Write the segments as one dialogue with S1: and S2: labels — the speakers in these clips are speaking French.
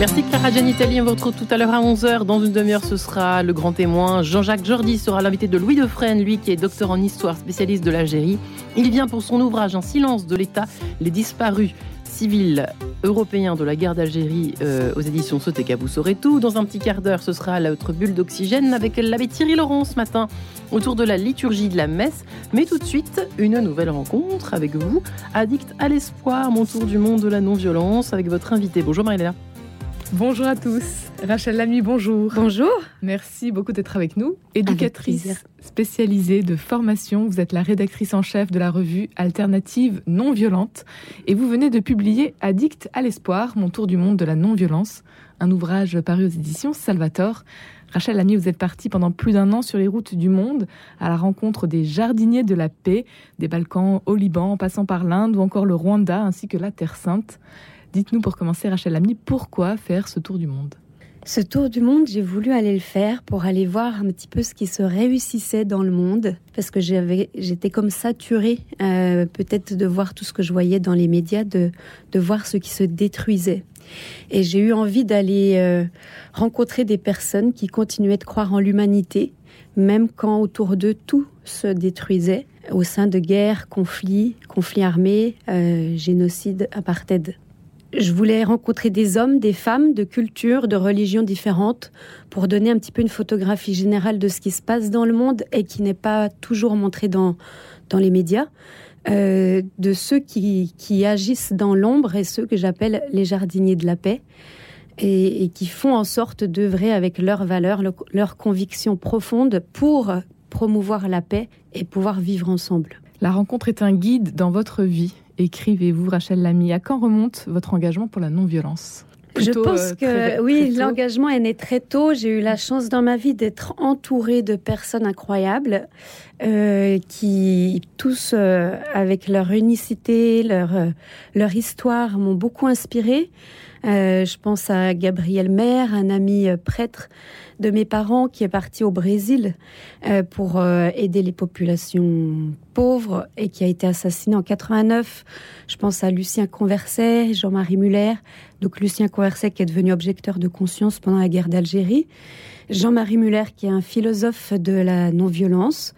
S1: Merci Clara Gianitelli. On vous retrouve tout à l'heure à 11h. Dans une demi-heure, ce sera le grand témoin. Jean-Jacques Jordi sera l'invité de Louis Defresne, lui qui est docteur en histoire, spécialiste de l'Algérie. Il vient pour son ouvrage Un silence de l'État, les disparus civils européens de la guerre d'Algérie euh, aux éditions Sotéka. Vous saurez tout. Dans un petit quart d'heure, ce sera l'autre bulle d'oxygène avec l'abbé Thierry Laurent ce matin autour de la liturgie de la messe. Mais tout de suite, une nouvelle rencontre avec vous, addict à l'espoir, mon tour du monde de la non-violence avec votre invité. Bonjour Marie-Léa.
S2: Bonjour à tous. Rachel Lamy, bonjour.
S3: Bonjour.
S2: Merci beaucoup d'être avec nous. Éducatrice spécialisée de formation, vous êtes la rédactrice en chef de la revue Alternative non violente et vous venez de publier Addict à l'espoir, mon tour du monde de la non-violence, un ouvrage paru aux éditions Salvator. Rachel Lamy, vous êtes partie pendant plus d'un an sur les routes du monde à la rencontre des jardiniers de la paix, des Balkans au Liban, en passant par l'Inde ou encore le Rwanda ainsi que la Terre Sainte. Dites-nous pour commencer, Rachel Lamy, pourquoi faire ce tour du monde?
S3: Ce tour du monde, j'ai voulu aller le faire pour aller voir un petit peu ce qui se réussissait dans le monde, parce que j'étais comme saturée, euh, peut-être de voir tout ce que je voyais dans les médias, de, de voir ce qui se détruisait. Et j'ai eu envie d'aller euh, rencontrer des personnes qui continuaient de croire en l'humanité, même quand autour d'eux tout se détruisait, au sein de guerres, conflits, conflits armés, euh, génocide, apartheid. Je voulais rencontrer des hommes, des femmes de cultures, de religions différentes pour donner un petit peu une photographie générale de ce qui se passe dans le monde et qui n'est pas toujours montré dans, dans les médias. Euh, de ceux qui, qui agissent dans l'ombre et ceux que j'appelle les jardiniers de la paix et, qui font en sorte d'œuvrer avec leurs valeurs, leurs convictions profondes pour promouvoir la paix et pouvoir vivre ensemble.
S2: La rencontre est un guide dans votre vie écrivez-vous, Rachel Lamy. À quand remonte votre engagement pour la non-violence?
S3: Je pense euh, que oui, l'engagement est né très tôt. J'ai eu la chance dans ma vie d'être entourée de personnes incroyables euh, qui tous, euh, avec leur unicité, leur leur histoire, m'ont beaucoup inspirée. je pense à Gabriel Maire, un ami prêtre de mes parents qui est parti au Brésil euh, pour euh, aider les populations pauvres et qui a été assassiné en 89. Je pense à Lucien Converset, Jean-Marie Muller. Donc Lucien Converset qui est devenu objecteur de conscience pendant la guerre d'Algérie. Jean-Marie Muller qui est un philosophe de la non-violence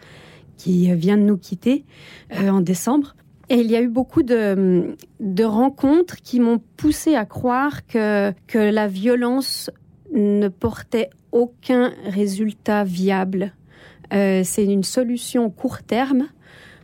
S3: qui vient de nous quitter euh, en décembre. Et il y a eu beaucoup de, rencontres qui m'ont poussé à croire que, que la violence ne portait aucun résultat viable. Euh, c'est une solution court terme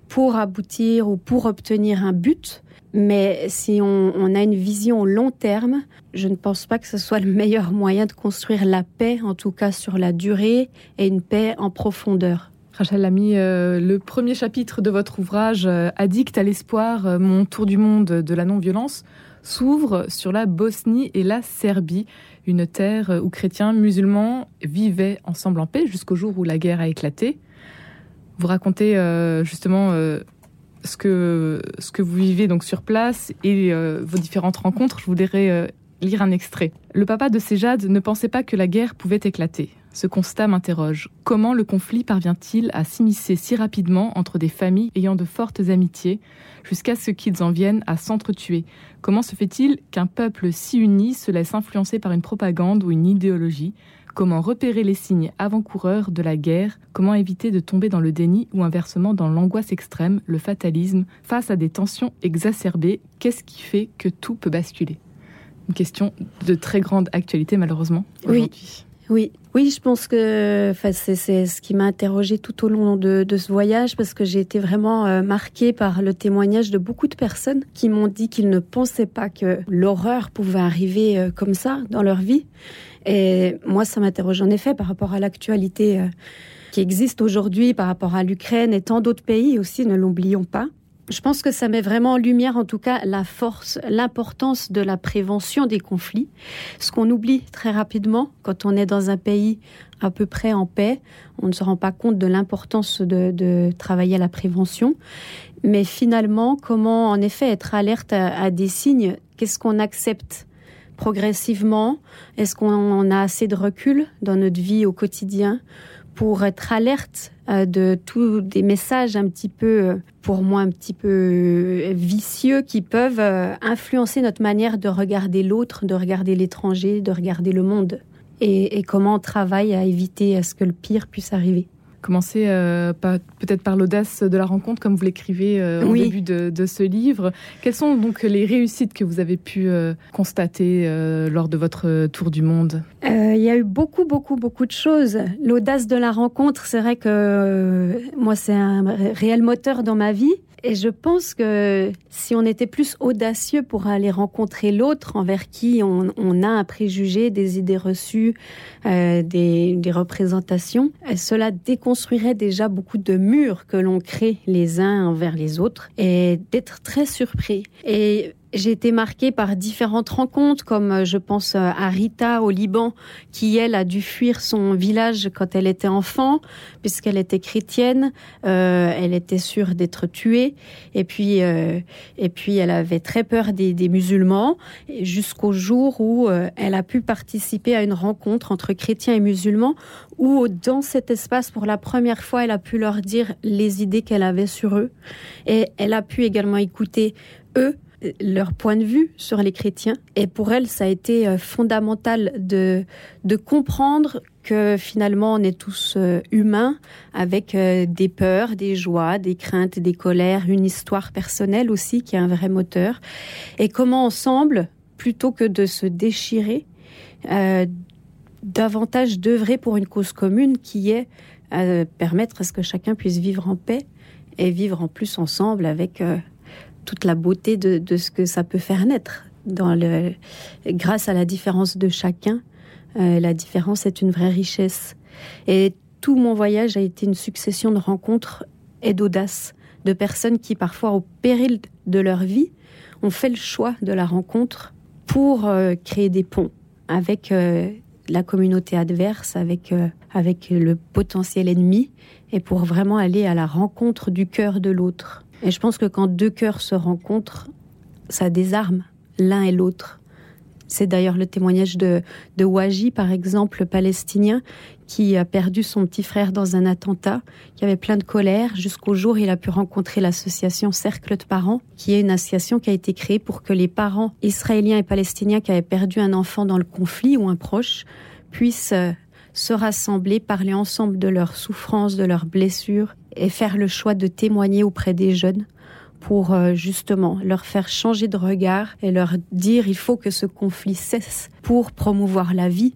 S3: pour aboutir ou pour obtenir un but. Mais si on, a une vision long terme, je ne pense pas que ce soit le meilleur moyen de construire la paix, en tout cas sur la durée, et une paix en profondeur.
S2: Rachel Lamy, euh, le premier chapitre de votre ouvrage, euh, Addict à l'espoir, mon tour du monde de la non-violence, s'ouvre sur la Bosnie et la Serbie une terre où chrétiens, musulmans vivaient ensemble en paix jusqu'au jour où la guerre a éclaté. Vous racontez euh, justement euh, ce, que, ce vous vivez donc sur place et euh, vos différentes rencontres. Je voudrais lire un extrait. Le papa de Séjade ne pensait pas que la guerre pouvait éclater. Ce constat m'interroge. Comment le conflit parvient-il à s'immiscer si rapidement entre des familles ayant de fortes amitiés jusqu'à ce qu'ils en viennent à s'entretuer? Comment se fait-il qu'un peuple si uni se laisse influencer par une propagande ou une idéologie? Comment repérer les signes avant-coureurs de la guerre? Comment éviter de tomber dans le déni ou inversement dans l'angoisse extrême, le fatalisme, face à des tensions exacerbées? Qu'est-ce qui fait que tout peut basculer? Une question de très grande actualité malheureusement aujourd'hui.
S3: Oui, oui, je pense que c'est ce qui m'a interrogé tout au long de, ce voyage parce que j'ai été vraiment euh, marquée par le témoignage de beaucoup de personnes qui m'ont dit qu'ils ne pensaient pas que l'horreur pouvait arriver euh, comme ça dans leur vie. Et moi, ça m'interroge en effet par rapport à l'actualité euh, qui existe aujourd'hui, par rapport à l'Ukraine et tant d'autres pays aussi, ne l'oublions pas je pense que ça met vraiment en lumière, en tout cas, la force, l'importance de la prévention des conflits. Ce qu'on oublie très rapidement quand on est dans un pays à peu près en paix, on ne se rend pas compte de l'importance de, travailler à la prévention. Mais finalement, comment en effet être alerte à, des signes? Qu'est-ce qu'on accepte progressivement? Est-ce qu'on a assez de recul dans notre vie au quotidien? Pour être alerte euh, de tous des messages un petit peu, euh, pour moi, un petit peu euh, vicieux qui peuvent influencer notre manière de regarder l'autre, de regarder l'étranger, de regarder le monde. Et, et comment on travaille à éviter à ce que le pire puisse arriver.
S2: Commencer euh, peut-être par l'audace de la rencontre, comme vous l'écrivez euh, au début de, ce livre. Quelles sont donc les réussites que vous avez pu euh, constater lors de votre tour du monde?
S3: Il y a eu beaucoup, beaucoup, beaucoup de choses. L'audace de la rencontre, c'est vrai que moi, c'est un réel moteur dans ma vie. Et je pense que si on était plus audacieux pour aller rencontrer l'autre envers qui on, a un préjugé, des idées reçues, euh, des, des, représentations, euh, cela déconstruirait déjà beaucoup de murs que l'on crée les uns envers les autres et d'être très surpris. Et j'ai été marquée par différentes rencontres, comme euh, je pense euh, à Rita au Liban, qui elle a dû fuir son village quand elle était enfant, puisqu'elle était chrétienne. Euh, elle était sûre d'être tuée, et puis euh, et puis elle avait très peur des, des musulmans, jusqu'au jour où euh, elle a pu participer à une rencontre entre chrétiens et musulmans, où dans cet espace, pour la première fois, elle a pu leur dire les idées qu'elle avait sur eux, et elle a pu également écouter eux leur point de vue sur les chrétiens. Et pour elle, ça a été euh, fondamental de, de comprendre que finalement on est tous euh, humains avec euh, des peurs, des joies, des craintes, des colères, une histoire personnelle aussi qui est un vrai moteur. Et comment ensemble, plutôt que de se déchirer, davantage d'œuvrer pour une cause commune qui est euh, permettre à ce que chacun puisse vivre en paix et vivre en plus ensemble avec toute la beauté de, ce que ça peut faire naître. Grâce à la différence de chacun, euh, la différence est une vraie richesse. Et tout mon voyage a été une succession de rencontres et d'audace, de personnes qui, parfois, au péril de leur vie, ont fait le choix de la rencontre pour euh, créer des ponts avec euh, la communauté adverse, avec, avec le potentiel ennemi, et pour vraiment aller à la rencontre du cœur de l'autre. Et je pense que quand deux cœurs se rencontrent, ça désarme l'un et l'autre. C'est d'ailleurs le témoignage de, Waji, par exemple, palestinien, qui a perdu son petit frère dans un attentat, qui avait plein de colère, jusqu'au jour où il a pu rencontrer l'association Cercle de parents, qui est une association qui a été créée pour que les parents israéliens et palestiniens qui avaient perdu un enfant dans le conflit ou un proche puissent euh, se rassembler, parler ensemble de leurs souffrances, de leurs blessures et faire le choix de témoigner auprès des jeunes pour euh, justement leur faire changer de regard et leur dire il faut que ce conflit cesse pour promouvoir la vie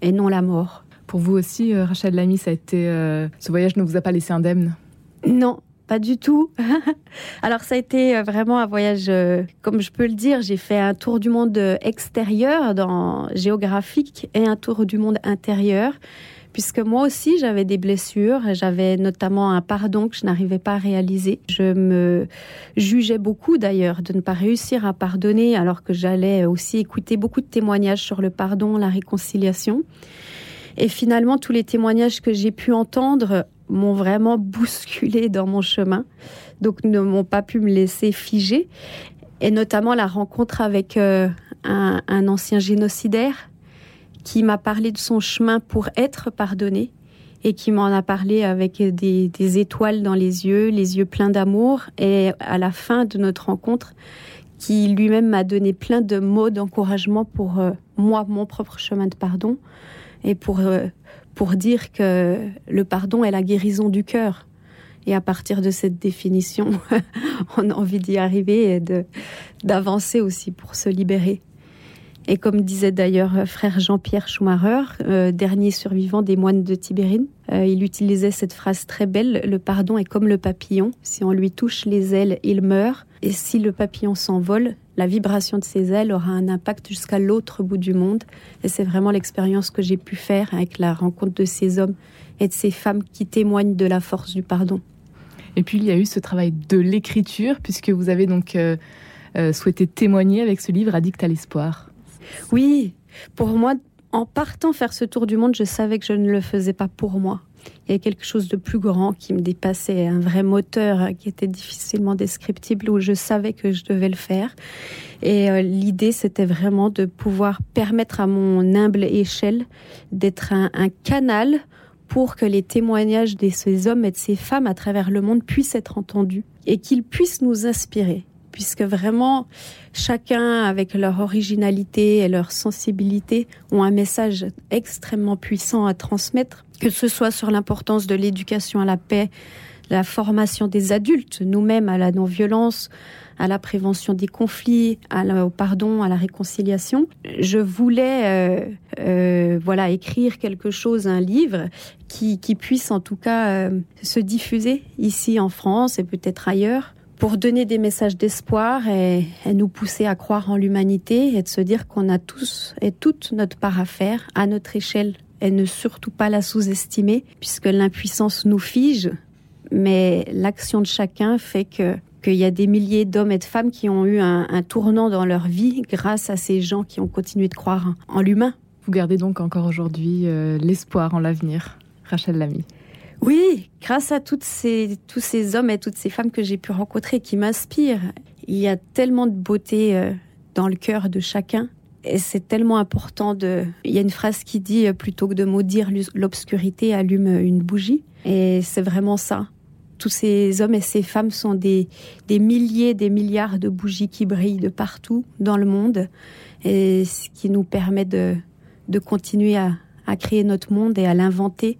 S3: et non la mort.
S2: Pour vous aussi, euh, Rachel Lamy, ça a été, euh, ce voyage ne vous a pas laissé indemne?
S3: Non, pas du tout. Alors ça a été euh, vraiment un voyage, euh, comme je peux le dire, j'ai fait un tour du monde extérieur, dans géographique, et un tour du monde intérieur, puisque moi aussi j'avais des blessures, j'avais notamment un pardon que je n'arrivais pas à réaliser. Je me jugeais beaucoup d'ailleurs de ne pas réussir à pardonner, alors que j'allais aussi écouter beaucoup de témoignages sur le pardon, la réconciliation. Et finalement, tous les témoignages que j'ai pu entendre m'ont vraiment bousculé dans mon chemin, donc ne m'ont pas pu me laisser figer. Et notamment la rencontre avec euh, un, ancien génocidaire qui m'a parlé de son chemin pour être pardonné et qui m'en a parlé avec des, des, étoiles dans les yeux, les yeux pleins d'amour. Et à la fin de notre rencontre, qui lui-même m'a donné plein de mots d'encouragement pour euh, moi, mon propre chemin de pardon, et pour euh, pour dire que le pardon est la guérison du cœur. Et à partir de cette définition, on a envie d'y arriver et d'avancer aussi pour se libérer. Et comme disait d'ailleurs frère Jean-Pierre Schumacher, euh, dernier survivant des moines de Tibérine, euh, il utilisait cette phrase très belle, le pardon est comme le papillon, si on lui touche les ailes, il meurt, et si le papillon s'envole, la vibration de ses ailes aura un impact jusqu'à l'autre bout du monde. Et c'est vraiment l'expérience que j'ai pu faire avec la rencontre de ces hommes et de ces femmes qui témoignent de la force du pardon.
S2: Et puis il y a eu ce travail de l'écriture, puisque vous avez donc euh, euh, souhaité témoigner avec ce livre Addict à l'espoir.
S3: Oui, pour moi, en partant faire ce tour du monde, je savais que je ne le faisais pas pour moi. Il y a quelque chose de plus grand qui me dépassait, un vrai moteur qui était difficilement descriptible où je savais que je devais le faire. Et euh, l'idée, c'était vraiment de pouvoir permettre à mon humble échelle d'être un, un canal pour que les témoignages de ces hommes et de ces femmes à travers le monde puissent être entendus et qu'ils puissent nous inspirer puisque vraiment chacun avec leur originalité et leur sensibilité ont un message extrêmement puissant à transmettre, que ce soit sur l'importance de l'éducation à la paix, la formation des adultes, nous-mêmes à la non-violence, à la prévention des conflits, au pardon, à la réconciliation. Je voulais, euh, euh, voilà, écrire quelque chose, un livre qui, qui puisse en tout cas euh, se diffuser ici en France et peut-être ailleurs pour donner des messages d'espoir et, nous pousser à croire en l'humanité et de se dire qu'on a tous et toute notre part à faire à notre échelle et ne surtout pas la sous-estimer puisque l'impuissance nous fige, mais l'action de chacun fait que qu'il y a des milliers d'hommes et de femmes qui ont eu un, tournant dans leur vie grâce à ces gens qui ont continué de croire en l'humain.
S2: Vous gardez donc encore aujourd'hui euh, l'espoir en l'avenir, Rachel Lamy.
S3: Oui, grâce à ces, tous ces hommes et toutes ces femmes que j'ai pu rencontrer qui m'inspirent. Il y a tellement de beauté euh, dans le cœur de chacun. Et c'est tellement important de... Il y a une phrase qui dit, euh, plutôt que de maudire l'obscurité, allume une bougie. Et c'est vraiment ça. Tous ces hommes et ces femmes sont des, des milliers, des milliards de bougies qui brillent de partout dans le monde. Et ce qui nous permet de, de continuer à, à créer notre monde et à l'inventer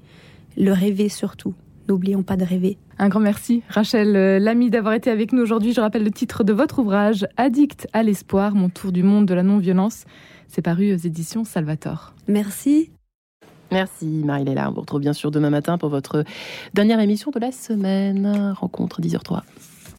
S3: le rêver surtout. N'oublions pas de rêver.
S2: Un grand merci, Rachel euh, Lamy, d'avoir été avec nous aujourd'hui. Je rappelle le titre de votre ouvrage, Addict à l'espoir, mon tour du monde de la non-violence. C'est paru aux éditions Salvator.
S3: Merci.
S1: Merci Marie-Léla. On vous retrouve bien sûr demain matin pour votre dernière émission de la semaine. Rencontre 10h03.